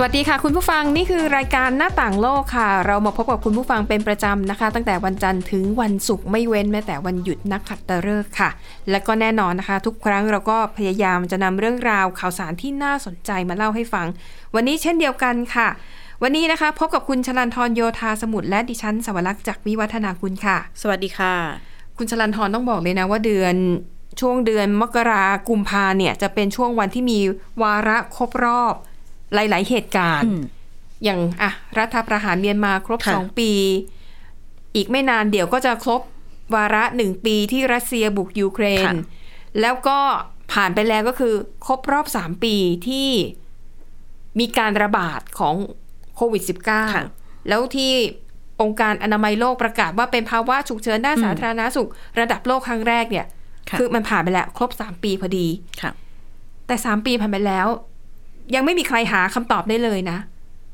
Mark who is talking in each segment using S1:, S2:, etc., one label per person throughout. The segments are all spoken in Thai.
S1: สวัสดีค่ะคุณผู้ฟังนี่คือรายการหน้าต่างโลกค่ะ เรามาพบกับคุณผู้ฟังเป็นประจำนะคะ ตั้งแต่วันจันทร์ถึงวันศุกร์ไม่เว้นแม้แต่วันหยุดนักขัตฤกษ์ค่ะ และก็แน่นอนนะคะ ทุกครั้งเราก็พยายามจะนำเรื่องราวข่าวสารที่น่าสนใจมาเล่าให้ฟัง วันนี้เช่นเดียวกันค่ะ วันนี้นะคะ พบกับคุณชลันทรโยธาสมุทรและดิฉันสวรักษ์จากวิวัฒนาคุณค่ะ
S2: สวัสดีค่ะ
S1: คุณชลันทรต้องบอกเลยนะว่าเดือนช่วงเดือนมกรากุมภาเนี่ยจะเป็นช่วงวันที่มีวาระครบรอบ หลาย ๆ เหตุการณ์
S2: อืม
S1: อย่างอะรัฐประหารเมียนมาครบ
S2: ค่ะ
S1: สองปี อีกไม่นานเดี๋ยวก็จะครบวาระหนึ่งปีที่รัสเซียบุกยูเครน
S2: ค่ะ
S1: แล้วก็ผ่านไปแล้วก็คือ ครบรอบสามปีที่มีการระบาดของโควิด -19 แล้วที่องค์การอนามัยโลกประกาศว่าเป็นภาวะฉุกเฉินด้านสาธารณสุข ระดับโลกครั้งแรกเนี่ย
S2: ค่ะ
S1: คือมันผ่านไปแล้ว ครบสามปีพอดี
S2: ค่ะ
S1: แต่สามปีผ่านไปแล้ว ยังไม่มีใครหาคำตอบได้เลยนะ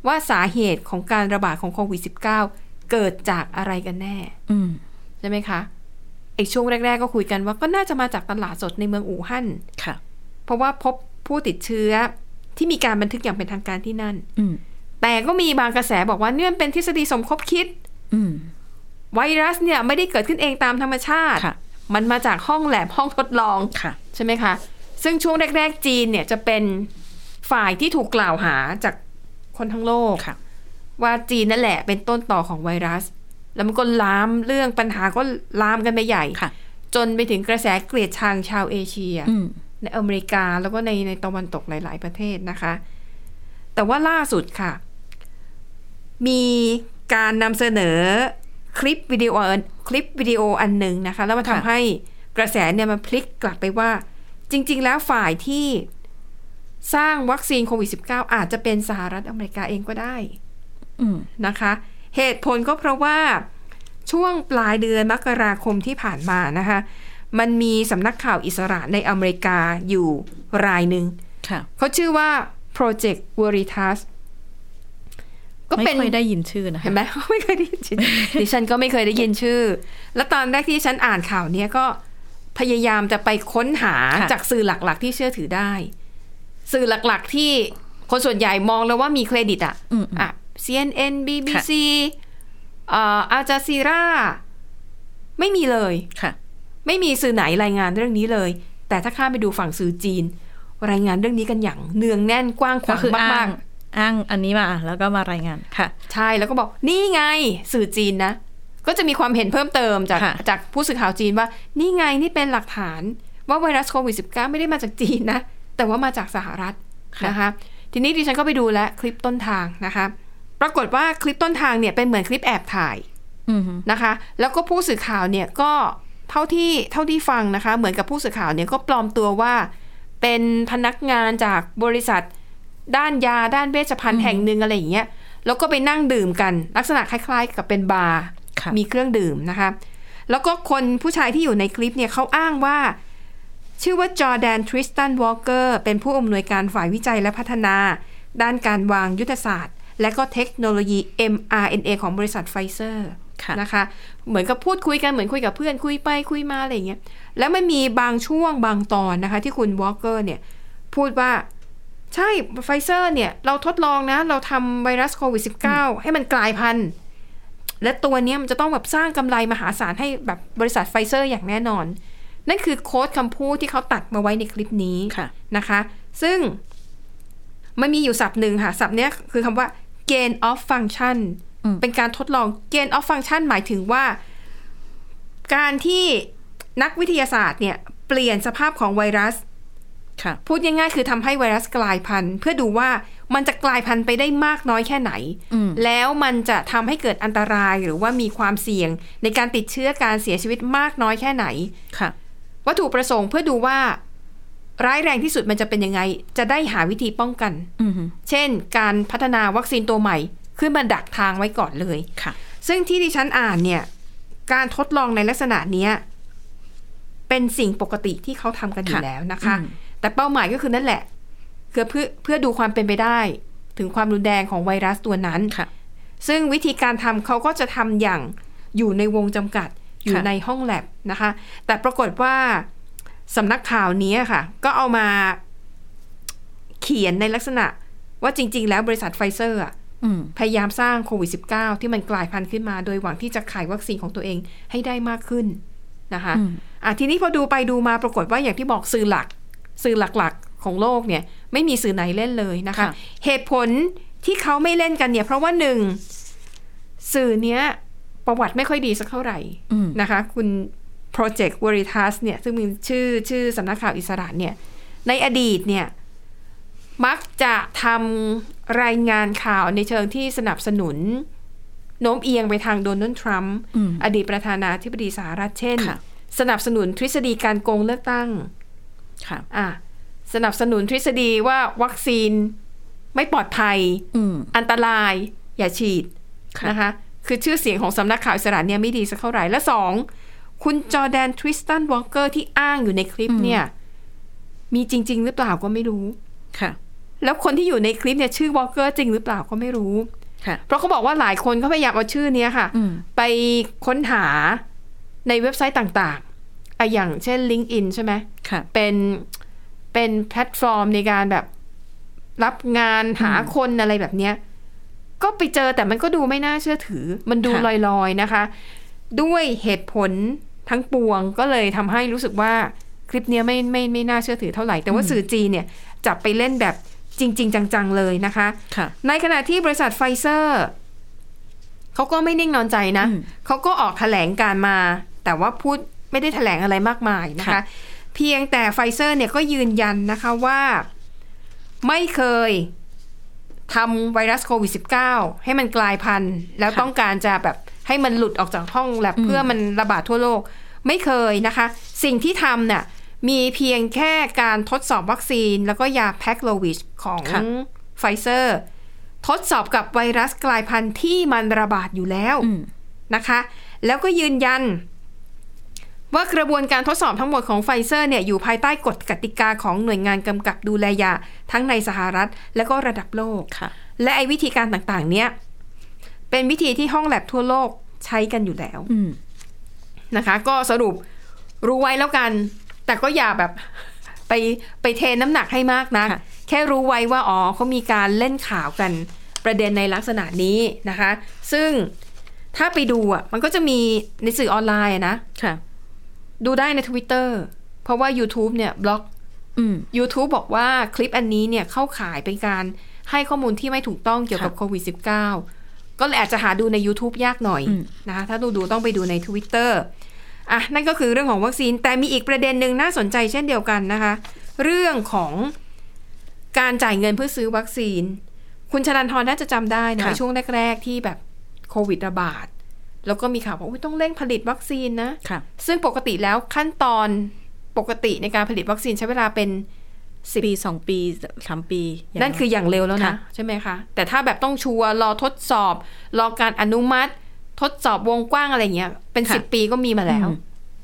S1: ว่าสาเหตุของการระบาดของโควิด -19 เกิดจากอะไรกันแน่
S2: อืม
S1: ใช่ไหมคะไอช่วงแรก ๆ ก็คุยกันว่าก็น่าจะมาจากตลาดสดในเมืองอู่ฮั่น
S2: ค่ะ
S1: เพราะว่าพบผู้ติดเชื้อที่มีการบันทึกอย่างเป็นทางการที่นั่น
S2: อืม
S1: แต่ก็มีบางกระแสบอกว่าเนี่ยมันเป็นทฤษฎีสมคบคิด
S2: อืม
S1: ไวรัสเนี่ยไม่ได้เกิดขึ้นเองตามธรรมชาติ
S2: ค่ะ
S1: มันมาจากห้องแลบห้องทดลอง
S2: ค่ะ
S1: ใช่ไหมคะ ซึ่งช่วงแรก ๆ จีนเนี่ยจะเป็น ฝ่ายที่ถูกกล่าวหาจากคนทั้งโลก
S2: ค่ะ
S1: ว่าจีนนั่นแหละเป็นต้นต่อของไวรัส แล้วมันก็ลามเรื่องปัญหาก็ลามกันไปใหญ่
S2: ค่ะ
S1: จนไปถึงกระแสเกลียดชังชาวเอเชีย
S2: อืม
S1: ในอเมริกาแล้วก็ในในตะวันตกหลาย ๆ ประเทศนะคะ แต่ว่าล่าสุดค่ะ มีการนำเสนอคลิปวิดีโอคลิปวิดีโออันหนึ่งนะคะ แล้วมัน
S2: ค่ะ
S1: ทำให้กระแสเนี่ยมันพลิกกลับไปว่า จริง ๆ แล้วฝ่ายที่ สร้างวัคซีนโควิด -19 อาจจะเป็นสหรัฐอเมริกาเองก็ได้
S2: อืม
S1: นะคะ เหตุผลก็เพราะว่าช่วงปลายเดือนมกราคมที่ผ่านมานะคะ มันมีสำนักข่าวอิสระในอเมริกาอยู่รายหนึ่ง
S2: ค่ะ
S1: เขาชื่อว่า Project Veritas ก็
S2: ไม่
S1: เป็น
S2: เคยได้ยินชื่อนะคะ
S1: เห็นไหมไม่เคยได้ยินชื่อดิฉันก็ไม่เคยได้ยินชื่อ แล้วตอนแรกที่ฉันอ่านข่าวเนี้ยก็พยายามจะไปค้นหา
S2: ค่ะ
S1: จากสื่อหลักๆ ที่เชื่อถือได้ สื่อหลักๆที่คนส่วนใหญ่มองแล้วว่ามีเครดิตอะ
S2: อืม
S1: อะ CNN BBC เอ่ออาจาซีราไม่มีเลย
S2: ค่ะ
S1: ไม่มีสื่อไหนรายงานเรื่องนี้เลย แต่ถ้าข้ามไปดูฝั่งสื่อจีน รายงานเรื่องนี้กันอย่างเนืองแน่นกว้างข
S2: ก็
S1: วาง
S2: คืออ้ามา
S1: งก
S2: อ้างอันนี้มาแล้วก็มารายงานค่ะ
S1: ๆใช่แล้วก็บอกนี่ไงสื่อจีนนะ ก็จะมีความเห็นเพิ่มเติมจาก
S2: ค่ะ
S1: จากผู้สื่อข่าวจีนว่า นี่ไงนี่เป็นหลักฐานว่าไวรัสโควิด -19 ไม่ได้มาจากจีนนะ แต่ว่ามาจากสหรัฐนะคะทีนี้ดิฉันก็ไปดูแล้วคลิปต้นทางนะคะปรากฏว่าคลิปต้นทางเนี่ยเป็นเหมือนคลิปแอบถ่าย
S2: อืม
S1: นะคะ แล้วก็ผู้สื่อข่าวเนี่ยก็เท่าที่เท่าที่ฟังนะคะ เหมือนกับผู้สื่อข่าวเนี่ยก็ปลอมตัวว่า เป็นพนักงานจากบริษัท ด้านยาด้านเวชภัณฑ์แห่งหนึ่งอะไรอย่างเงี้ยแล้วก็ไปนั่งดื่มกัน ลักษณะคล้าย ๆ กับเป็นบาร์
S2: ค่ะ
S1: มีเครื่องดื่มนะคะ แล้วก็คนผู้ชายที่อยู่ในคลิปเนี่ยเขาอ้างว่า ชื่อว่าจอร์แดนทริสตันวอลเกอร์เป็นผู้อำนวยการฝ่ายวิจัยและพัฒนา ด้านการวางยุทธศาสตร์ และก็เทคโนโลยี mRNA ของบริษัทไฟเซอร์
S2: ค่ะ
S1: นะคะ เหมือนกับพูดคุยกันเหมือนคุยกับเพื่อนคุยไปคุยมาอะไรอย่างเงี้ย แล้วมันมีบางช่วงบางตอนนะคะ ที่คุณวอลเกอร์เนี่ยพูดว่าใช่ไฟเซอร์เนี่ยเราทดลองนะ เราทำไวรัสโควิด -19 ให้มันกลายพันธุ์และตัวเนี้ยมันจะต้องแบบสร้างกำไรมหาศาลให้แบบบริษัทไฟเซอร์อย่างแน่นอน นั่นคือโควตคำพูดที่เขาตัดมาไว้ในคลิปนี้
S2: ค่ะ
S1: นะคะ ซึ่งมันมีอยู่ศัพท์หนึ่งค่ะ ศัพท์เนี้ยคือคำว่า gain of function
S2: อืม
S1: เป็นการทดลอง gain of function หมายถึงว่า การที่นักวิทยาศาสตร์เนี่ยเปลี่ยนสภาพของไวรัส
S2: ค่ะ
S1: พูดง่ายๆ คือทำให้ไวรัสกลายพันธุ์ เพื่อดูว่ามันจะกลายพันธุ์ไปได้มากน้อยแค่ไหน
S2: อืม
S1: แล้วมันจะทำให้เกิดอันตรายหรือว่ามีความเสี่ยงในการติดเชื้อการเสียชีวิตมากน้อยแค่ไหน
S2: ค่ะ
S1: วัตถุประสงค์เพื่อดูว่า ร้ายแรงที่สุดมันจะเป็นยังไง จะได้หาวิธีป้องกัน
S2: อืม
S1: เช่น การพัฒนาวัคซีนตัวใหม่ ขึ้นมาดักทางไว้ก่อนเลย
S2: ค่ะ
S1: ซึ่งที่ดิฉันอ่านเนี่ย การทดลองในลักษณะเนี้ยเป็นสิ่งปกติที่เขาทำกันอยู่
S2: ค่ะ
S1: แล้วนะคะ
S2: อืม
S1: แต่เป้าหมายก็คือนั่นแหละเพื่อเพื่อเพื่อดูความเป็นไปได้ ถึงความรุนแรงของไวรัสตัวนั้น
S2: ค่ะ
S1: ซึ่งวิธีการทำเขาก็จะทำอย่างอยู่ในวงจำกัด อยู่
S2: ค่ะ
S1: ในห้องแลบนะคะ แต่ปรากฏว่าสำนักข่าวนี้ค่ะ ก็เอามาเขียนในลักษณะว่าจริง ๆ แล้วบริษัทไฟเซอร์อะ
S2: อืม
S1: พยายามสร้างโควิด -19 ที่มันกลายพันธุ์ขึ้นมา โดยหวังที่จะขายวัคซีนของตัวเองให้ได้มากขึ้นนะคะ
S2: อืม
S1: อะทีนี้พอดูไปดูมาปรากฏว่าอย่างที่บอกสื่อหลัก สื่อหลักๆของโลกเนี่ย ไม่มีสื่อไหนเล่นเลยนะคะ
S2: ค่ะ
S1: เหตุผลที่เขาไม่เล่นกันเนี่ย เพราะว่าหนึ่งสื่อเนี้ย ประวัติไม่ค่อยดีสักเท่าไหร่
S2: อืม
S1: นะคะ คุณ Project Veritas เนี่ย ซึ่งมีชื่อชื่อสำนักข่าวอิสระเนี่ย ในอดีตเนี่ย มักจะทำรายงานข่าวในเชิงที่สนับสนุน โน้มเอียงไปทางโดนัลด์ทรัมป์
S2: อืม
S1: อดีตประธานาธิบดีสหรัฐเช่น
S2: ค่ะ
S1: สนับสนุนทฤษฎีการโกงเลือกตั้ง
S2: ค่ะ
S1: อะสนับสนุนทฤษฎีว่าวัคซีนไม่ปลอดภัย
S2: อืม
S1: อันตรายอย่าฉีด
S2: ค่ะ
S1: นะคะ คือชื่อเสียงของสำนักข่าวอิสระเนี่ยไม่ดีสักเท่าไหร่และสองคุณจอร์แดนทริสตันวอลเกอร์ที่อ้างอยู่ในคลิปเนี่ย มีจริง ๆ หรือเปล่าก็ไม่รู้
S2: ค่ะ
S1: แล้วคนที่อยู่ในคลิปเนี่ยชื่อวอลเกอร์จริงหรือเปล่าก็ไม่รู้
S2: ค่ะ
S1: เพราะเขาบอกว่าหลายคนเขาพยายามเอาชื่อเนี้ยค่ะ
S2: อืม
S1: ไปค้นหาในเว็บไซต์ต่างๆอะอย่างเช่น LinkedIn ใช่ไหม
S2: ค่ะ
S1: เป็นเป็นแพลตฟอร์มในการแบบรับงานหาคนอะไรแบบเนี้ย ก็ไปเจอแต่มันก็ดูไม่น่าเชื่อถือ มันดู
S2: ค่ะ
S1: ลอยๆนะคะ ด้วยเหตุผลทั้งปวงก็เลยทำให้รู้สึกว่าคลิปเนี้ยไม่ไม่ไม่น่าเชื่อถือเท่าไหร่ แต่ว่าสื่อจีนเนี่ยจับไปเล่นแบบจริง ๆ จัง ๆ เลยนะคะ
S2: ค่ะ
S1: ในขณะที่บริษัทไฟเซอร์เขาก็ไม่นิ่งนอนใจนะ
S2: อืม
S1: เขาก็ออกแถลงการณ์มา แต่ว่าพูดไม่ได้แถลงอะไรมากมายนะคะ
S2: ค่ะ
S1: เพียงแต่ไฟเซอร์เนี่ยก็ยืนยันนะคะว่า ไม่เคย ทำไวรัสโควิด -19 ให้มันกลายพันธุ์ แล้วต้องการจะแบบให้มันหลุดออกจากห้องแล็บเพื่อมันระบาดทั่วโลก ไม่เคยนะคะ สิ่งที่ทำเนี่ยมีเพียงแค่การทดสอบวัคซีน แล้วก็ยา Paxlovid ของ
S2: ค่ะ
S1: ไฟเซอร์ ทดสอบกับไวรัสกลายพันธุ์ที่มันระบาดอยู่แล้ว
S2: อืม
S1: นะคะ แล้วก็ยืนยัน ว่ากระบวนการทดสอบทั้งหมดของไฟเซอร์เนี่ยอยู่ภายใต้กฎกติกาของหน่วยงานกำกับดูแลยา ทั้งในสหรัฐและก็ระดับโลก
S2: ค่ะ
S1: และไอ้วิธีการต่างๆ เนี้ยเป็นวิธีที่ห้องแลบทั่วโลกใช้กันอยู่แล้ว
S2: อืม
S1: นะคะ ก็สรุปรู้ไว้แล้วกัน แต่ก็อย่าแบบไปไปเทน้ำหนักให้มากนะ
S2: ค่ะ
S1: แค่รู้ไว้ว่าอ๋อเขามีการเล่นข่าวกันประเด็นในลักษณะนี้นะคะ ซึ่งถ้าไปดูอะมันก็จะมีในสื่อออนไลน์อะนะ
S2: ค่ะ
S1: ดูได้ใน Twitter เพราะว่า YouTube เนี่ยบล็อก
S2: อืม
S1: YouTube บอกว่าคลิปอันนี้เนี่ยเข้าขายเป็นการให้ข้อมูลที่ไม่ถูกต้องเกี่ยวกับ
S2: ค่ะ
S1: โควิด -19 ก็เลยอาจจะหาดูใน YouTube ยากหน่อย
S2: อืม
S1: นะคะถ้าดูดูต้องไปดูใน Twitter อะนั่นก็คือเรื่องของวัคซีน แต่มีอีกประเด็นหนึ่งน่าสนใจเช่นเดียวกันนะคะ เรื่องของการจ่ายเงินเพื่อซื้อวัคซีน คุณชนันทรน่าจะจำได้นะ
S2: ค่ะ
S1: ช่วงแรก ๆ ที่แบบโควิดระบาด แล้วก็มีข่าวว่าอุ๊ยต้องเร่งผลิตวัคซีนนะ
S2: ค่ะ
S1: ซึ่งปกติแล้วขั้นตอนปกติในการผลิตวัคซีนใช้เวลาเป็น
S2: ปีสองปีสามปีย่าง
S1: นั่นคืออย่างเร็วแล้วนะ
S2: ค่ะ
S1: ใช่ไหมคะ แต่ถ้าแบบต้องชัวร์รอทดสอบ รอการอนุมัติ ทดสอบวงกว้างอะไรเงี้ย เป็นสิบปีก็มีมาแล้ว
S2: อืม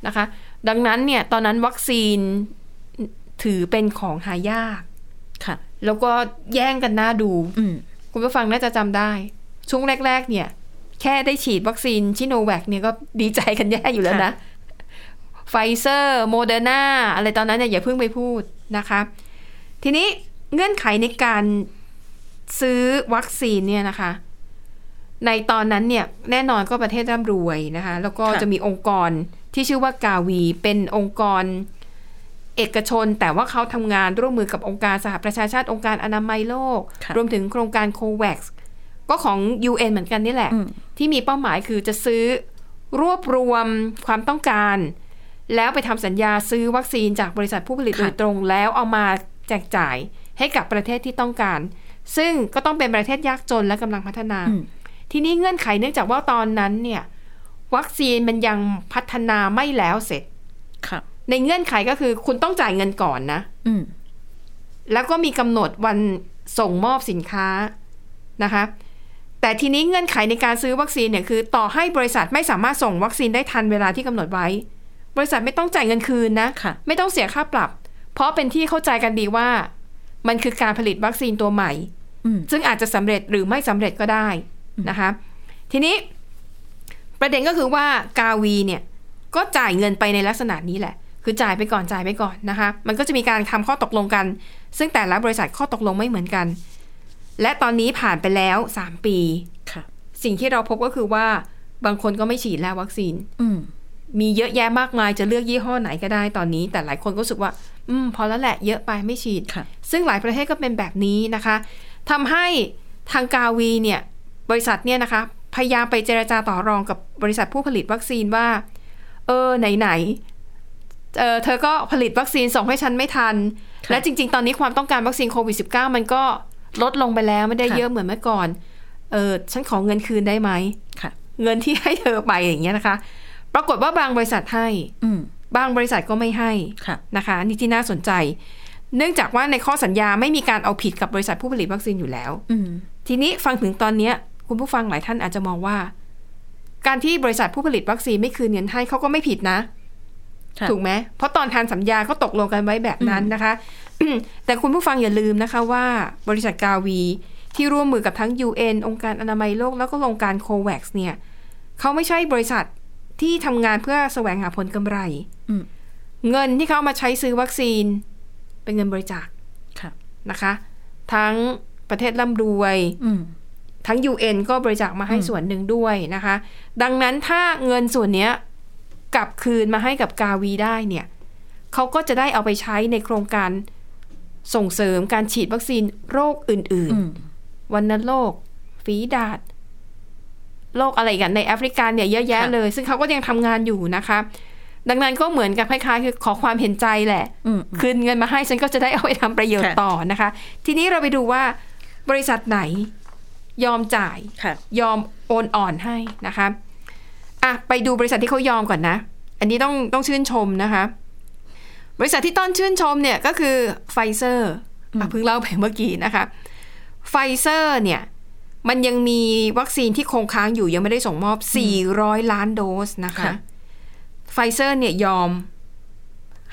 S1: นะคะ ดังนั้นเนี่ย ตอนนั้นวัคซีนถือเป็นของหายาก
S2: ค่ะ
S1: แล้วก็แย่งกันหน้าดู
S2: อืม
S1: คุณผู้ฟังน่าจะจำได้ ช่วงแรก ๆ เนี่ย แค่ได้ฉีดวัคซีนซิโนแวคเนี่ยก็ดีใจกันแย่อยู่แล้วนะไฟเซอร์โมเดอร์นาอะไรตอนนั้นเนี่ยอย่าเพิ่งไปพูดนะคะ ทีนี้เงื่อนไขในการซื้อวัคซีนเนี่ยนะคะ ในตอนนั้นเนี่ยแน่นอนก็ประเทศร่ำรวยนะคะ แล้วก็
S2: ค่ะ
S1: จะมีองค์กรที่ชื่อว่ากาวี เป็นองค์กรเอกชน แต่ว่าเขาทำงานร่วมมือกับองค์การสหประชาชาติองค์การอนามัยโลก
S2: ค่ะ
S1: รวมถึงโครงการ COVAX ก็ของ UN เหมือนกันนี่แหละ
S2: อืม
S1: ที่มีเป้าหมายคือจะซื้อรวบรวมความต้องการ แล้วไปทำสัญญาซื้อวัคซีนจากบริษัทผู้ผลิต
S2: ค่ะ
S1: โดยตรงแล้วเอามาแจกจ่ายให้กับประเทศที่ต้องการ ซึ่งก็ต้องเป็นประเทศยากจนและกำลังพัฒนา
S2: อืม
S1: ทีนี้เงื่อนไขเนื่องจากว่าตอนนั้นเนี่ยวัคซีนมันยังพัฒนาไม่แล้วเสร็จ
S2: ค่ะ
S1: ในเงื่อนไขก็คือคุณต้องจ่ายเงินก่อนนะ
S2: อืม
S1: แล้วก็มีกำหนดวันส่งมอบสินค้านะคะ แต่ทีนี้เงื่อนไขในการซื้อวัคซีนเนี่ยคือต่อให้บริษัทไม่สามารถส่งวัคซีนได้ทันเวลาที่กำหนดไว้ บริษัทไม่ต้องจ่ายเงินคืนนะ
S2: ค่ะ
S1: ไม่ต้องเสียค่าปรับ เพราะเป็นที่เข้าใจกันดีว่า มันคือการผลิตวัคซีนตัวใหม่
S2: อืม
S1: ซึ่งอาจจะสำเร็จหรือไม่สำเร็จก็ได้นะคะ ทีนี้ประเด็นก็คือว่ากาวีเนี่ยก็จ่ายเงินไปในลักษณะนี้แหละ คือจ่ายไปก่อนจ่ายไปก่อนนะคะ มันก็จะมีการทำข้อตกลงกัน ซึ่งแต่ละบริษัทข้อตกลงไม่เหมือนกัน และตอนนี้ผ่านไปแล้ว 3 ปี
S2: ค่ะ
S1: สิ่งที่เราพบก็คือว่าบางคนก็ไม่ฉีดแล้ววัคซีน
S2: อืม
S1: มีเยอะแยะมากมายจะเลือกยี่ห้อไหนก็ได้ตอนนี้ แต่หลายคนก็รู้สึกว่า อืม พอแล้วแหละเยอะไปไม่ฉีด
S2: ค่ะ
S1: ซึ่งหลายประเทศก็เป็นแบบนี้นะคะทำให้ทางกาวีเนี่ย บริษัทเนี่ยนะคะ พยายามไปเจรจาต่อรองกับบริษัทผู้ผลิตวัคซีนว่า เออ ไหนๆเออเธอก็ผลิตวัคซีนส่งให้ฉันไม่ทัน
S2: ค่ะ
S1: และจริง ๆ ตอนนี้ความต้องการวัคซีนโควิด -19 มันก็ ลดลงไปแล้วไม่ได้
S2: ค่ะ
S1: เยอะเหมือนเมื่อก่อน เออฉันขอเงินคืนได้ไหม
S2: ค่ะ
S1: เงินที่ให้เธอไปอย่างเงี้ยนะคะ ปรากฏว่าบางบริษัทให้
S2: อืม
S1: บางบริษัทก็ไม่ให้
S2: ค่ะ
S1: นะคะ นี่ที่น่าสนใจ เนื่องจากว่าในข้อสัญญาไม่มีการเอาผิดกับบริษัทผู้ผลิตวัคซีนอยู่แล้ว
S2: อืม
S1: ทีนี้ฟังถึงตอนเนี้ยคุณผู้ฟังหลายท่านอาจจะมองว่า การที่บริษัทผู้ผลิตวัคซีนไม่คืนเงินให้เขาก็ไม่ผิดนะ
S2: ค่ะ
S1: ถูกไหมเพราะตอนทานสัญญาก็ตกลงกันไว้แบบนั้นนะคะ แต่คุณผู้ฟังอย่าลืมนะคะว่าบริษัทกาวีที่ร่วมมือกับทั้ง UN องค์การอนามัยโลกแล้วก็องค์การโควัคเนี่ยเขาไม่ใช่บริษัทที่ทำงานเพื่อแสวงหาผลกำไร
S2: อืม
S1: เงินที่เขาเอามาใช้ซื้อวัคซีน เป็นเงินบริจาค
S2: ค่ะ
S1: นะคะ ทั้งประเทศร่ำรวย
S2: อืม
S1: ทั้ง UN ก็บริจาคมาให้ส่วนหนึ่งด้วยนะคะ ดังนั้นถ้าเงินส่วนเนี้ยกลับคืนมาให้กับกาวีได้เนี่ยเขาก็จะได้เอาไปใช้ในโครงการ ส่งเสริมการฉีดวัคซีนโรคอื่น
S2: อืม
S1: ๆวันโรคฝีดาดโรคอะไรกันในแอฟริกาเนี่ยเยอะแยะ
S2: ค่ะ
S1: เลย ซึ่งเขาก็ยังทำงานอยู่นะคะ ดังนั้นก็เหมือนกับคล้ายๆ คือขอความเห็นใจแหละ
S2: อืม
S1: คืนเงินมาให้ฉันก็จะได้เอาไปทำประโยชน์
S2: ค่ะ
S1: ต่อนะคะ ทีนี้เราไปดูว่าบริษัทไหนยอมจ่าย
S2: ค่ะ
S1: ยอมโอนอ่อนให้นะคะอะไปดูบริษัทที่เขายอมก่อนนะ อันนี้ต้องต้องชื่นชมนะคะ บริษัทที่ต้องชื่นชมเนี่ยก็คือไฟเซอร์เพิ่งเล่าไปเมื่อกี้นะคะไฟเซอร์เนี่ยมันยังมีวัคซีนที่คงค้างอยู่ยังไม่ได้ส่งมอบ 400 ล้านโดสนะคะ
S2: ค่ะ
S1: ไฟเซอร์เนี่ยยอม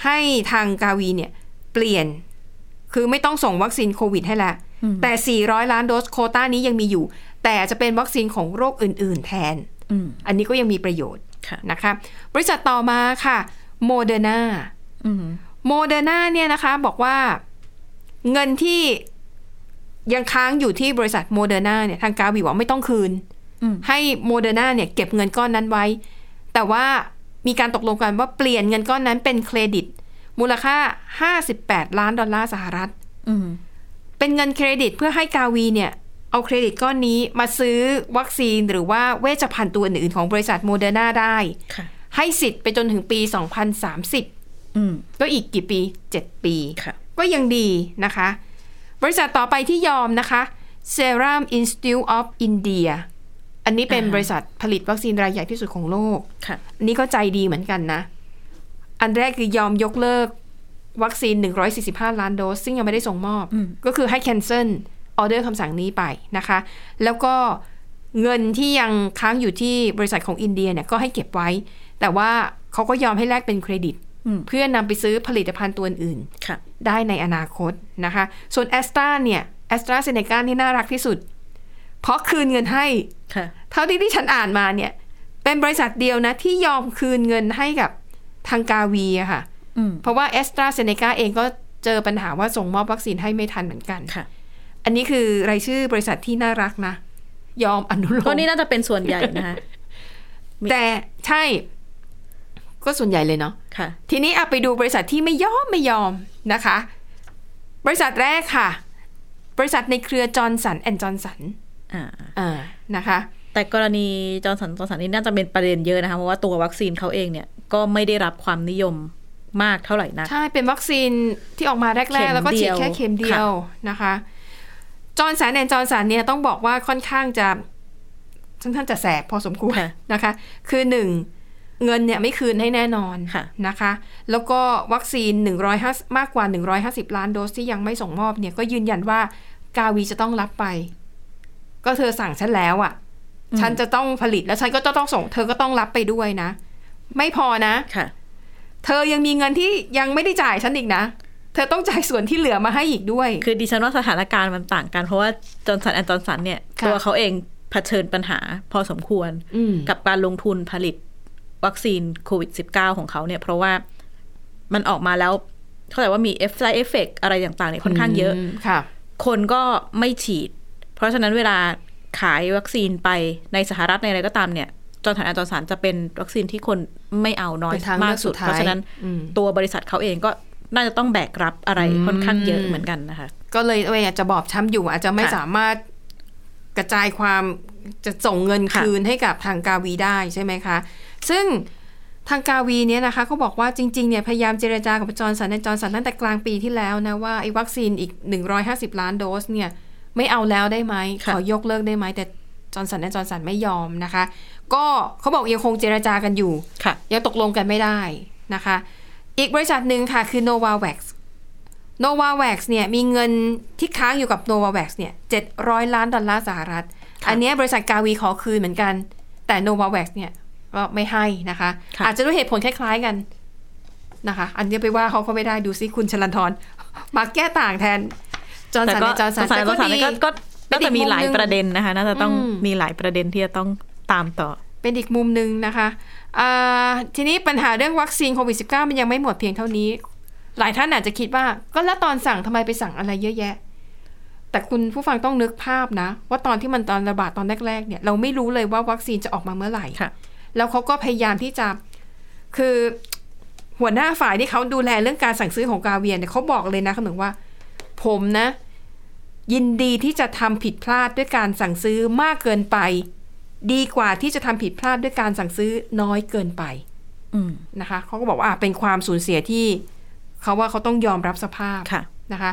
S1: ให้ทางกาวีเนี่ยเปลี่ยน คือไม่ต้องส่งวัคซีนโควิดให้แล้วแต่ 400 ล้านโดสโควตานี้ยังมีอยู่ แต่จะเป็นวัคซีนของโรคอื่น ๆ แทน
S2: อืม
S1: อันนี้ก็ยังมีประโยชน์
S2: ค่ะ
S1: นะคะ บริษัทต่อมาค่ะโมเดอร์นา
S2: อืม
S1: โมเดอร์นาเนี่ยนะคะบอกว่าเงินที่ยังค้างอยู่ที่บริษัทโมเดอร์นาเนี่ยทางกาวีบอกไม่ต้องคืน
S2: อืม
S1: ให้โมเดอร์นาเนี่ยเก็บเงินก้อนนั้นไว้ แต่ว่ามีการตกลงกันว่าเปลี่ยนเงินก้อนนั้นเป็นเครดิต มูลค่า58ล้านดอลลาร์สหรัฐ
S2: อืม
S1: เป็นเงินเครดิตเพื่อให้กาวีเนี่ย เอาเครดิตก้อนนี้มาซื้อวัคซีนหรือว่าเวชภัณฑ์ตัวอื่นๆของบริษัทโมเดอร์นาได้
S2: ค่ะ
S1: ให้สิทธิ์ไปจนถึงปี 2030
S2: อืม
S1: ก็อีกกี่ปี 7 ปี
S2: ค่ะ
S1: ก็ยังดีนะคะ บริษัทต่อไปที่ยอมนะคะ Serum Institute of India อันนี้เป็น
S2: อ่าฮะ
S1: บริษัทผลิตวัคซีนรายใหญ่ที่สุดของโลก
S2: ค่ะ
S1: อันนี้ก็ใจดีเหมือนกันนะ อันแรกคือยอมยกเลิกวัคซีน 145 ล้านโดส ซึ่งยังไม่ได้ส่งมอบ
S2: อืม
S1: ก็คือให้ cancel ออเดอร์คำสั่งนี้ไปนะคะ แล้วก็เงินที่ยังค้างอยู่ที่บริษัทของอินเดียเนี่ยก็ให้เก็บไว้ แต่ว่าเขาก็ยอมให้แลกเป็นเครดิต
S2: อืม
S1: เพื่อนำไปซื้อผลิตภัณฑ์ตัวอื่น
S2: ค่ะ
S1: ได้ในอนาคตนะคะ ส่วนแอสตราเนี่ยแอสตราเซเนกานี่น่ารักที่สุด เพราะคืนเงินให้
S2: ค่ะ
S1: เท่าที่ที่ฉันอ่านมาเนี่ย เป็นบริษัทเดียวนะ ที่ยอมคืนเงินให้กับทางกาวีอะค่ะ
S2: อืม
S1: เพราะว่าแอสตราเซเนกาเองก็เจอปัญหาว่าส่งมอบวัคซีนให้ไม่ทันเหมือนกัน
S2: ค่ะ
S1: อันนี้คือรายชื่อบริษัทที่น่ารักนะ ยอมอนุโล
S2: ก็
S1: ม
S2: นี่น่าจะเป็นส่วนใหญ่นะคะ
S1: แต่ใช่ ก็ส่วนใหญ่เลยเนาะ
S2: ค่ะ
S1: ทีนี้เอาไปดูบริษัทที่ไม่ยอมไม่ยอมนะคะ บริษัทแรกค่ะ บริษัทในเครือจอร์นสันแอนด์จอร์นสัน
S2: อ่า
S1: อ่านะคะ
S2: แต่กรณีจอร์นสันจอร์นสันนี่น่าจะเป็นประเด็นเยอะนะคะเพราะว่าตัววัคซีนเขาเองเนี่ยก็ไม่ได้รับความนิยมมากเท่าไหร่นัก
S1: ใช่ เป็นวัคซีนที่ออกมา
S2: เข็
S1: แรก
S2: ม
S1: ๆแล้วก็ฉีด
S2: เดียว
S1: แค่เข็มเดียวนะคะจอร์นสันแอนด์จอร์นสันเนี่ยต้องบอกว่าค่อนข้างจะค่อนข้างจะแสบพอสมควร
S2: ค่ะ
S1: นะคะ คือหนึ่ง เงินเนี่ยไม่คืนให้แน่นอน
S2: ค่ะ
S1: นะคะ แล้วก็วัคซีน105มากกว่า 150 ล้านโดสที่ยังไม่ส่งมอบเนี่ยก็ยืนยันว่ากาวีจะต้องรับไป ก็เธอสั่งฉันแล้วอะ่ะ ฉันจะต้องผลิตแล้วฉันก็จะต้องส่ง เธอก็ต้องรับไปด้วยนะ ไม่พอนะ
S2: ค่ะ
S1: เธอยังมีเงินที่ยังไม่ได้จ่ายฉันอีกนะเธอต้องจ่ายส่วนที่เหลือมาให้อีกด้วย
S2: คือดิฉันว่าสถานการณ์มันต่างกัน เพราะว่าจอร์นสันแอนด์จอร์นสันเนี่ย
S1: ค่ะ
S2: ตัวเขาเองเผชิญปัญหาพอสมควร
S1: อืม
S2: กับการลงทุนผลิต วัคซีนโควิด -19 ของเขาเนี่ย เพราะว่ามันออกมาแล้ว เขาแต่ว่ามีเอฟ side effect อะไรต่างๆเนี่ยค่อนข้างเยอะ
S1: ค่ะ
S2: คนก็ไม่ฉีด เพราะฉะนั้นเวลาขายวัคซีนไปในสหรัฐในอะไรก็ตามเนี่ยจอร์นสันแอนด์จอร์นสันจะเป็นวัคซีนที่คนไม่เอาน้อย
S1: เป็นทาง
S2: มา
S1: เลื
S2: ก
S1: อก
S2: สุด
S1: สุดท้าย
S2: เพราะฉะนั้น
S1: อืม
S2: ตัวบริษัทเขาเองก็น่าจะต้องแบกรับอะไร
S1: อืม
S2: ค่อนข้างเยอะเหมือนกันนะคะ
S1: ก็เลยตัวเองอาจจะบอบช้ำอยู่อาจจะไม่
S2: ค่ะ
S1: สามารถกระจายความจะส่งเงิน
S2: ค่ะ
S1: คืนให้กับทาง Gavi ได้ใช่ไหมคะ ซึ่งทาง Gavi เนี่ยนะคะเขาบอกว่าจริงๆเนี่ยพยายามเจรจากับ Johnson และ Johnson ตั้งแต่กลางปีที่แล้วนะว่าไอ้วัคซีนอีก 150 ล้านโดสเนี่ยไม่เอาแล้วได้ไหม
S2: ค่ะข
S1: อยกเลิกได้ไหมแต่ Johnson และ Johnson ไม่ยอมนะคะ ก็เขาบอกยังคงเจรจากันอยู่
S2: ค่ะ
S1: ยังตกลงกันไม่ได้นะคะ อีกบริษัทหนึ่งค่ะคือ Novavax Novavax เนี่ยมีเงินที่ค้างอยู่กับ Novavax เนี่ย700 ล้านดอลลาร์สหรัฐ
S2: ค่ะ
S1: อันเนี้ยบริษัทกาวีขอคืนเหมือนกัน แต่ Novavax เนี่ย ก็ไม่ให้นะคะ
S2: ค่ะ
S1: อาจจะด้วยเหตุผลคล้าย ๆกันนะคะ อันนี้ไปว่าเขาก็ไม่ได้ดูซิคุณชลันทรมาแก้ต่างแทน จอร์น
S2: แต่
S1: สัน
S2: ก็
S1: จอร์นสัน
S2: จอ
S1: แต่
S2: ร์นสัน
S1: ดี
S2: ก็ก็ก็จะมีหลาย
S1: เป็นอีกมุมหนึ่ง
S2: ประเด็นนะคะน่าจะต้อง
S1: อืม
S2: มีหลายประเด็นที่จะต้องตามต่อ
S1: เป็นอีกมุมหนึ่งนะคะอ่าทีนี้ปัญหาเรื่องวัคซีนโควิด -19 มันยังไม่หมดเพียงเท่านี้ หลายท่านอาจจะคิดว่า ก็แล้วตอนสั่งทำไมไปสั่งอะไรเยอะแยะ แต่คุณผู้ฟังต้องนึกภาพนะ ว่าตอนที่มันตอนระบาดตอนแรกๆเนี่ยเราไม่รู้เลยว่าวัคซีนจะออกมาเมื่อไหร่
S2: ค่ะ
S1: แล้วเขาก็พยายามที่จะคือหัวหน้าฝ่ายที่เขาดูแลเรื่องการสั่งซื้อของกาเวียนเนี่ยเขาบอกเลยนะเขาบอกว่า ผมนะ ยินดีที่จะทำผิดพลาดด้วยการสั่งซื้อมากเกินไป ดีกว่าที่จะทำผิดพลาดด้วยการสั่งซื้อน้อยเกินไป
S2: อืม
S1: นะคะเขาก็บอกว่าอะเป็นความสูญเสียที่เขาว่าเขาต้องยอมรับสภาพ
S2: ค่ะ
S1: นะคะ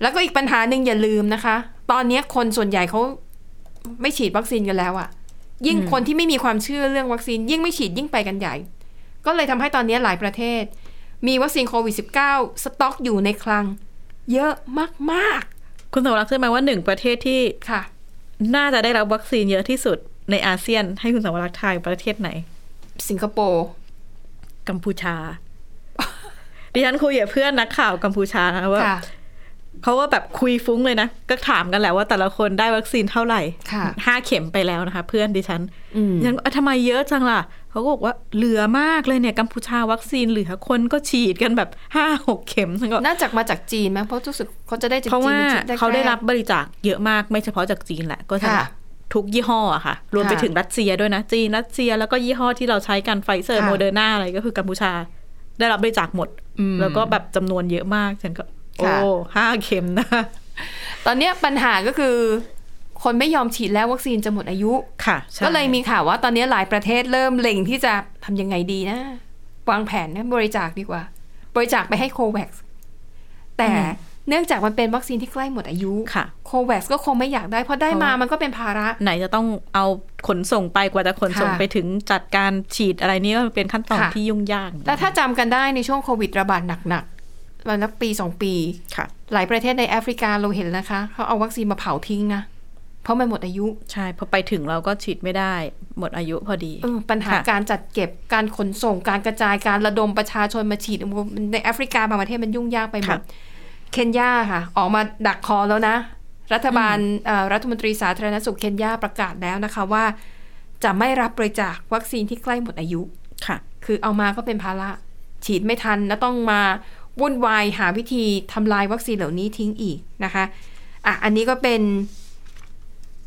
S1: แล้วก็อีกปัญหาหนึ่งอย่าลืมนะคะ ตอนนี้คนส่วนใหญ่เขาไม่ฉีดวัคซีนกันแล้วอะ ยิ่ง
S2: อืม
S1: คนที่ไม่มีความเชื่อเรื่องวัคซีน ยิ่งไม่ฉีดยิ่งไปกันใหญ่ ก็เลยทำให้ตอนนี้หลายประเทศ มีวัคซีนโควิด -19 สต็อกอยู่ในคลัง เยอะมาก
S2: คุณสมรักษ์ใช่ไหมว่าหนึ่งประเทศที่
S1: ๆค่ะ
S2: น่าจะได้รับวัคซีนเยอะที่สุดในอาเซียน ให้คุณสมรักษ์ทายประเทศไหน
S1: สิงคโปร์
S2: กัมพูชาดิฉันคุยกับเพื่อนนักข่าวกัมพูชานะว่า
S1: ค่ะ
S2: เขาว่าแบบคุยฟุ้งเลยนะ ก็ถามกันแหละว่าแต่ละคนได้วัคซีนเท่าไหร่
S1: ค่ะ
S2: ห้าเข็มไปแล้วนะคะ เพื่อนดิฉัน
S1: อืม
S2: ดิฉันก็เอ้าทำไมเยอะจังล่ะ เขาก็บอกว่าเหลือมากเลยเนี่ยกัมพูชาวัคซีนเหลือคนก็ฉีดกันแบบห้าหกเข็มฉันก็
S1: น่าจะมาจากจีนไหมเพราะรู้สึกเขาจะได้จาก
S2: เพราะ
S1: จีน
S2: ว่า
S1: เป็นชุดแรกๆ
S2: เขาได้รับบริจาคเยอะมากไม่เฉพาะจากจีนแหละ ก็จะ
S1: ค่ะ
S2: ทุกยี่ห้ออะค่ะ รวมไป
S1: ค่ะ
S2: ถึงรัสเซียด้วยนะ จีนรัสเซียแล้วก็ยี่ห้อที่เราใช้กันไฟเซอร์
S1: ค่ะ
S2: โมเดอร์นาอะไรก็คือกัมพูชา ได้รับบริจาคหมด
S1: อืม
S2: แล้วก็แบบจำนวนเยอะมากฉันก็ โอ้
S1: ค่ะ
S2: ห้าเข็มนะ
S1: ตอนเนี้ยปัญหาก็คือ คนไม่ยอมฉีดแล้ววัคซีนจะหมดอายุ
S2: ค่ะใช่
S1: ก็เลยมีข่าวว่าตอนนี้หลายประเทศเริ่มเล็งที่จะทำยังไงดีนะ วางแผนนะบริจาคดีกว่า บริจาคไปให้โควัคแต่เนื่องจากมันเป็นวัคซีนที่ใกล้หมดอายุ
S2: ค่ะ
S1: โควัคก็คงไม่อยากได้ เพราะได้มามันก็เป็นภาระ
S2: ไหนจะต้องเอาขนส่งไปกว่าจะขนส่ง
S1: ค่ะ
S2: ไปถึงจัดการฉีดอะไรนี่ก็เป็นขั้นตอน
S1: ค่ะ
S2: ที่ยุ่งยาก
S1: แล้วถ้าจำกันได้ในช่วงโควิดระบาดหนัก ๆวันละปีสองปี
S2: ค่ะ
S1: หลายประเทศในแอฟริกาเราเห็นนะคะเขาเอาวัคซีนมาเผาทิ้งนะเพราะมันหมดอายุ
S2: ใช่พอไปถึงเราก็ฉีดไม่ได้ หมดอายุพอดี
S1: เออปัญหา
S2: ค่ะ
S1: การจัดเก็บการขนส่งการกระจายการระดมประชาชนมาฉีดในแอฟริกาบางประเทศมันยุ่งยากไปหมดเคนยาค่ะ ออกมาดักคอแล้วนะ รัฐบาลเอ่อรัฐมนตรีสาธารณสุขเคนยาประกาศแล้วนะคะว่า จะไม่รับบริจาควัคซีนที่ใกล้หมดอายุ
S2: ค่ะ
S1: คือเอามาก็เป็นภาระฉีดไม่ทันแล้วต้องมา วุ่นวายหาวิธีทำลายวัคซีนเหล่านี้ทิ้งอีกนะคะอะอันนี้ก็เป็น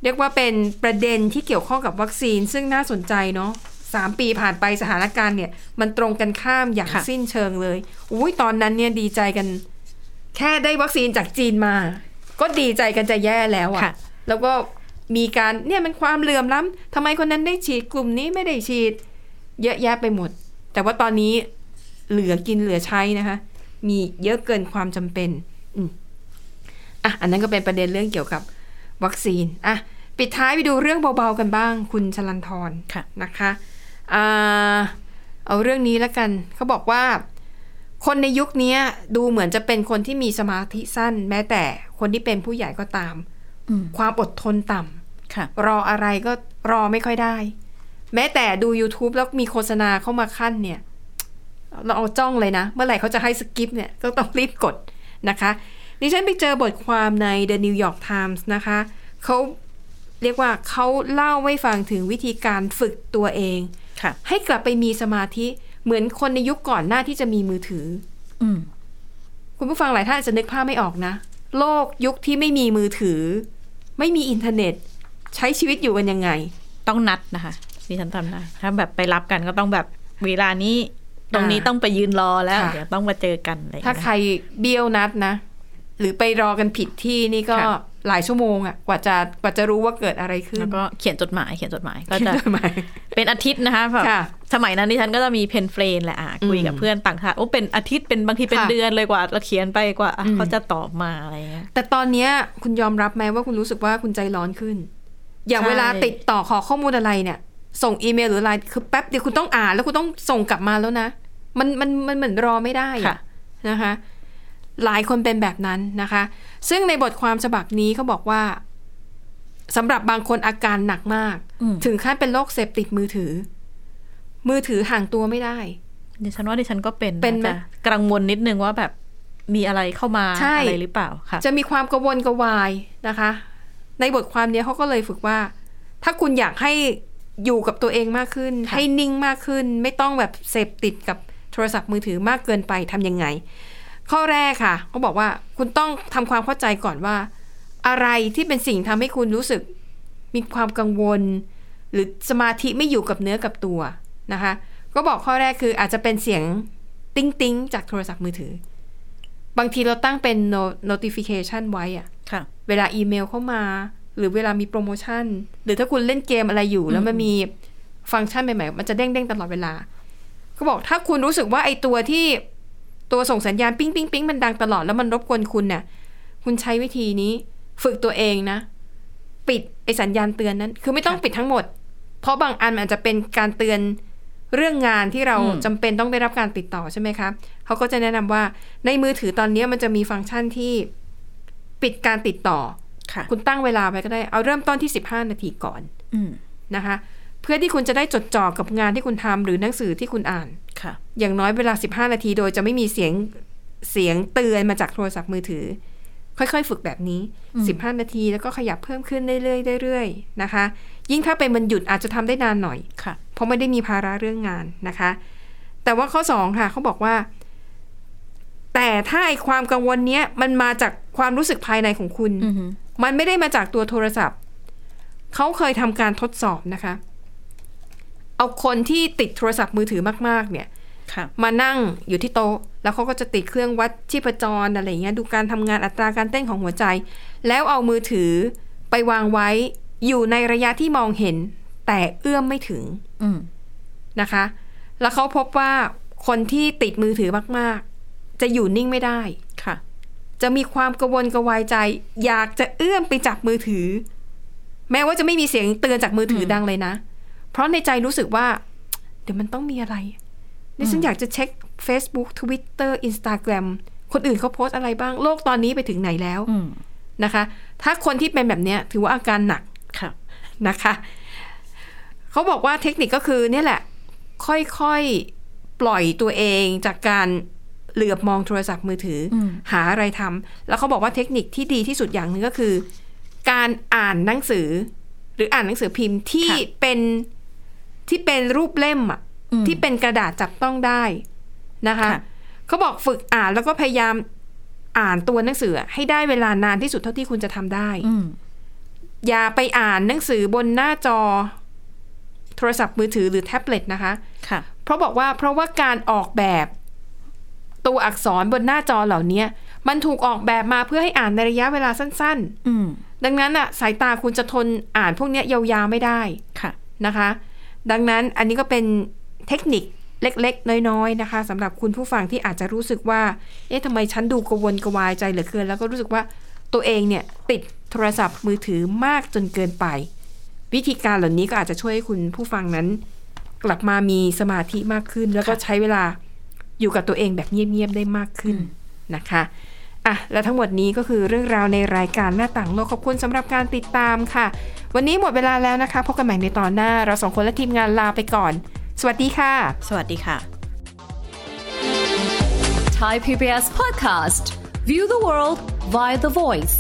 S1: เรียกว่าเป็นประเด็นที่เกี่ยวข้องกับวัคซีน ซึ่งน่าสนใจเนาะสามปีผ่านไปสถานการณ์เนี่ย มันตรงกันข้ามอย่าง
S2: ค่ะ
S1: สิ้นเชิงเลยอุ้ยตอนนั้นเนี่ยดีใจกัน แค่ได้วัคซีนจากจีนมา ก็ดีใจกันจะแย่แล้วอะ
S2: ค่ะ
S1: แล้วก็มีการเนี่ยมันความเหลื่อมล้ำทำไมคนนั้นได้ฉีดกลุ่มนี้ไม่ได้ฉีด เยอะแยะไปหมด แต่ว่าตอนนี้เหลือกินเหลือใช้นะคะ มีเยอะเกินความจำเป็นอืมอะอันนั้นก็เป็นประเด็นเรื่องเกี่ยวกับวัคซีนอะปิดท้ายไปดูเรื่องเบาๆกันบ้าง คุณชลันทร
S2: ค่ะ
S1: นะคะอ่าเอาเรื่องนี้แล้วกันเขาบอกว่า คนในยุคนี้ดูเหมือนจะเป็นคนที่มีสมาธิสั้น แม้แต่คนที่เป็นผู้ใหญ่ก็ตาม
S2: อืม
S1: ความอดทนต่ำ
S2: ค่ะ
S1: รออะไรก็รอไม่ค่อยได้ แม้แต่ดู YouTube แล้วมีโฆษณาเข้ามาขั้นเนี่ย เราเอาจ้องเลยนะ เมื่อไหร่เขาจะให้สกิปเนี่ยก็ต้องรีบกดนะคะดิฉันไปเจอบทความใน The New York Times นะคะเขาเรียกว่าเขาเล่าให้ฟังถึงวิธีการฝึกตัวเอง
S2: ค่ะ
S1: ให้กลับไปมีสมาธิเหมือนคนในยุคก่อนหน้าที่จะมีมือถือ
S2: อืม
S1: คุณผู้ฟังหลายท่านอาจจะนึกภาพไม่ออกนะ โลกยุคที่ไม่มีมือถือ ไม่มีอินเทอร์เน็ต ใช้ชีวิตอยู่กันยังไง
S2: ต้องนัดนะคะดิฉันทำได้ถ้าแบบไปรับกันก็ต้องแบบเวลานี้ ตรงนี้
S1: อ่า
S2: ต้องไปยืนรอแล้ว
S1: ค่ะ
S2: เดี๋ยวต้องมาเจอกันอะไรอย่า
S1: ง
S2: เงี้ยถ้า
S1: ใครเบี้ยวนัดนะ หรือไปรอกันผิดที่นี่ก็
S2: ค่ะ
S1: หลายชั่วโมงอะกว่าจะกว่าจะรู้ว่าเกิดอะไรขึ้น
S2: แล้วก็เขียนจดหมายเขียนจดหมายก็จะ
S1: ทำไม
S2: เป็นอาทิตย์นะคะแบบ
S1: ค่ะ
S2: สมัยนั้นดิฉันก็จะมี pen friend แหละอะคุยกับ
S1: อืม
S2: เพื่อนต่างชาติโอ้เป็นอาทิตย์เป็นบางทีเป็น
S1: ค่ะ
S2: เดือนเลยกว่าเราเขียนไปกว่าอะ
S1: อืม
S2: เขาจะตอบมาอะไรเงี้ย
S1: แต่ตอนเนี้ยคุณยอมรับไหมว่าคุณรู้สึกว่าคุณใจร้อนขึ้น อย่าง
S2: ใช่
S1: เวลาติดต่อขอข้อมูลอะไรเนี่ย ส่งอีเมลหรืออะไรคือแป๊บเดียวคุณต้องอ่าน แล้วคุณต้องส่งกลับมาแล้วนะ มันมันมันเหมือนรอไม่ได้อะ
S2: ค่ะ
S1: นะคะ หลายคนเป็นแบบนั้นนะคะ ซึ่งในบทความฉบับนี้เขาบอกว่าสำหรับบางคนอาการหนักมาก
S2: อืม
S1: ถึงขั้นเป็นโรคเสพติดมือถือ มือถือห่างตัวไม่ได้
S2: ดิฉันว่าดิฉันก็เป็น
S1: เป็นไหม
S2: จะกังวลนิดนึงว่าแบบมีอะไรเข้ามา
S1: ใช่
S2: อะไรหรือเปล่าค่ะ
S1: จะมีความกังวลกระวายนะคะ ในบทความเนี้ยเขาก็เลยฝึกว่า ถ้าคุณอยากให้ อยู่กับตัวเองมากขึ้น
S2: ค่ะ
S1: ให้นิ่งมากขึ้น ไม่ต้องแบบเสพติดกับโทรศัพท์มือถือมากเกินไปทำยังไง ข้อแรกค่ะเขาบอกว่าคุณต้องทำความเข้าใจก่อนว่า อะไรที่เป็นสิ่งทำให้คุณรู้สึก มีความกังวล หรือสมาธิไม่อยู่กับเนื้อกับตัวนะคะ ก็บอกข้อแรกคืออาจจะเป็นเสียงติ้งติ้งๆจากโทรศัพท์มือถือ บางทีเราตั้งเป็น no- notification ไว้อะ
S2: ค่ะ
S1: เวลาอีเมลเข้ามา หรือเวลามีโปรโมชั่น หรือถ้าคุณเล่นเกมอะไรอยู่ แล้วมันมีฟังก์ชันใหม่ๆ มันจะเด้งๆตลอดเวลาเขาบอกถ้าคุณรู้สึกว่าไอ้ตัวที่ตัวส่งสัญญาณปิ๊งปิ๊งปิ๊งมันดังตลอดแล้วมันรบกวนคุณเนี่ยคุณใช้วิธีนี้ฝึกตัวเองนะ ปิดไอ้สัญญาณเตือนนั้น คือไม่ต้อง
S2: ค่ะ
S1: ปิดทั้งหมด เพราะบางอันมันอาจจะเป็นการเตือนเรื่องงานที่เรา
S2: อืม
S1: จำเป็นต้องได้รับการติดต่อใช่ไหมคะเขาก็จะแนะนำว่าในมือถือตอนนี้มันจะมีฟังก์ชันที่ปิดการติดต่อ
S2: ค่ะ
S1: คุณตั้งเวลาไว้ก็ได้เอาเริ่มต้นที่ 15 นาทีก่อน
S2: อืม
S1: นะคะ เพื่อที่คุณจะได้จดจ่อกับงานที่คุณทำหรือหนังสือที่คุณอ่าน
S2: ค่ะ
S1: อย่างน้อยเวลา 15 นาทีโดยจะไม่มีเสียงเสียงเตือนมาจากโทรศัพท์มือถือ ค่อยๆ ฝึกแบบนี้
S2: อืม
S1: 15 นาทีแล้วก็ขยับเพิ่มขึ้นเรื่อยๆเรื่อยๆนะคะ ยิ่งถ้าเป็นวันหยุดอาจจะทำได้นานหน่อย
S2: ค่ะ
S1: เพราะไม่ได้มีภาระเรื่องงานนะคะ แต่ว่าข้อสองค่ะเขาบอกว่าแต่ถ้าไอความกังวลเนี้ยมันมาจากความรู้สึกภายในของคุณ
S2: อือหือ
S1: มันไม่ได้มาจากตัวโทรศัพท์ เขาเคยทำการทดสอบนะคะ เอาคนที่ติดโทรศัพท์มือถือมาก ๆ เนี่ย
S2: ค่ะ
S1: มานั่งอยู่ที่โต๊ะ แล้วเขาก็จะติดเครื่องวัดชีพจรอะไรอย่างเงี้ยดูการทำงานอัตราการเต้นของหัวใจ แล้วเอามือถือไปวางไว้อยู่ในระยะที่มองเห็น แต่เอื้อมไม่ถึง
S2: อืม
S1: นะคะ แล้วเขาพบว่าคนที่ติดมือถือมาก ๆ จะอยู่นิ่งไม่ได้
S2: ค่ะ
S1: จะมีความกังวลกระวายใจ อยากจะเอื้อมไปจับมือถือ แม้ว่าจะไม่มีเสียงเตือนจากมือถืออ
S2: ม
S1: ดังเลยนะ เพราะในใจรู้สึกว่า เดี๋ยวมันต้องมีอะไรนี่ฉันอยากจะเช็ค Facebook Twitter Instagram คนอื่นเขาโพสต์อะไรบ้าง โลกตอนนี้ไปถึงไหนแล้ว
S2: อืม
S1: นะคะ ถ้าคนที่เป็นแบบเนี้ยถือว่าอาการหนัก
S2: ค่ะ
S1: นะคะ เขาบอกว่าเทคนิคก็คือเนี่ยแหละ ค่อยๆ ปล่อยตัวเองจากการ เหลือบมองโทรศัพท์มือถืออ
S2: ม
S1: หาอะไรทำแล้วเขาบอกว่าเทคนิคที่ดีที่สุดอย่างหนึ่งก็คือ การอ่านหนังสือ หรืออ่านหนังสือพิมพ์ที่เป็นที่เป็นรูปเล่มอะ
S2: อืม
S1: ที่เป็นกระดาษจับต้องได้นะคะ
S2: ค่ะ
S1: เขาบอกฝึกอ่านแล้วก็พยายามอ่านตัวหนังสือ ให้ได้เวลานานที่สุดเท่าที่คุณจะทำได้
S2: อืม
S1: อย่าไปอ่านหนังสือบนหน้าจอ โทรศัพท์มือถือหรือแท็บเล็ตนะคะ
S2: ค่ะ
S1: เพราะบอกว่าเพราะว่าการออกแบบ ตัวอักษรบนหน้าจอเหล่านี้มันถูกออกแบบมาเพื่อให้อ่านในระยะเวลาสั้น
S2: อืม
S1: ๆดังนั้นอะ สายตาคุณจะทนอ่านพวกเนี้ยยาวๆไม่ได้
S2: ค่ะ
S1: นะคะ ดังนั้นอันนี้ก็เป็นเทคนิคเล็ก ๆ น้อยๆนะคะสำหรับคุณผู้ฟังที่อาจจะรู้สึกว่า เอ๊ะทำไมฉันดูกระวนกระวายใจเหลือเกิน แล้วก็รู้สึกว่าตัวเองเนี่ยติดโทรศัพท์มือถือมากจนเกินไป วิธีการเหล่านี้ก็อาจจะช่วยให้คุณผู้ฟังนั้น กลับมามีสมาธิมากขึ้น แล้วก็
S2: ค่ะ
S1: ใช้เวลา อยู่กับตัวเองแบบเงียบๆได้มากขึ้นนะคะอะและทั้งหมดนี้ก็คือเรื่องราวในรายการหน้าต่างโลกขอบคุณสำหรับการติดตามค่ะ วันนี้หมดเวลาแล้วนะคะพบกันใหม่ในตอนหน้า เราสองคนและทีมงานลาไปก่อน สวัสดีค่ะ
S2: สวัสดีค่ะ
S3: Thai PBS podcast. View the world via the voice.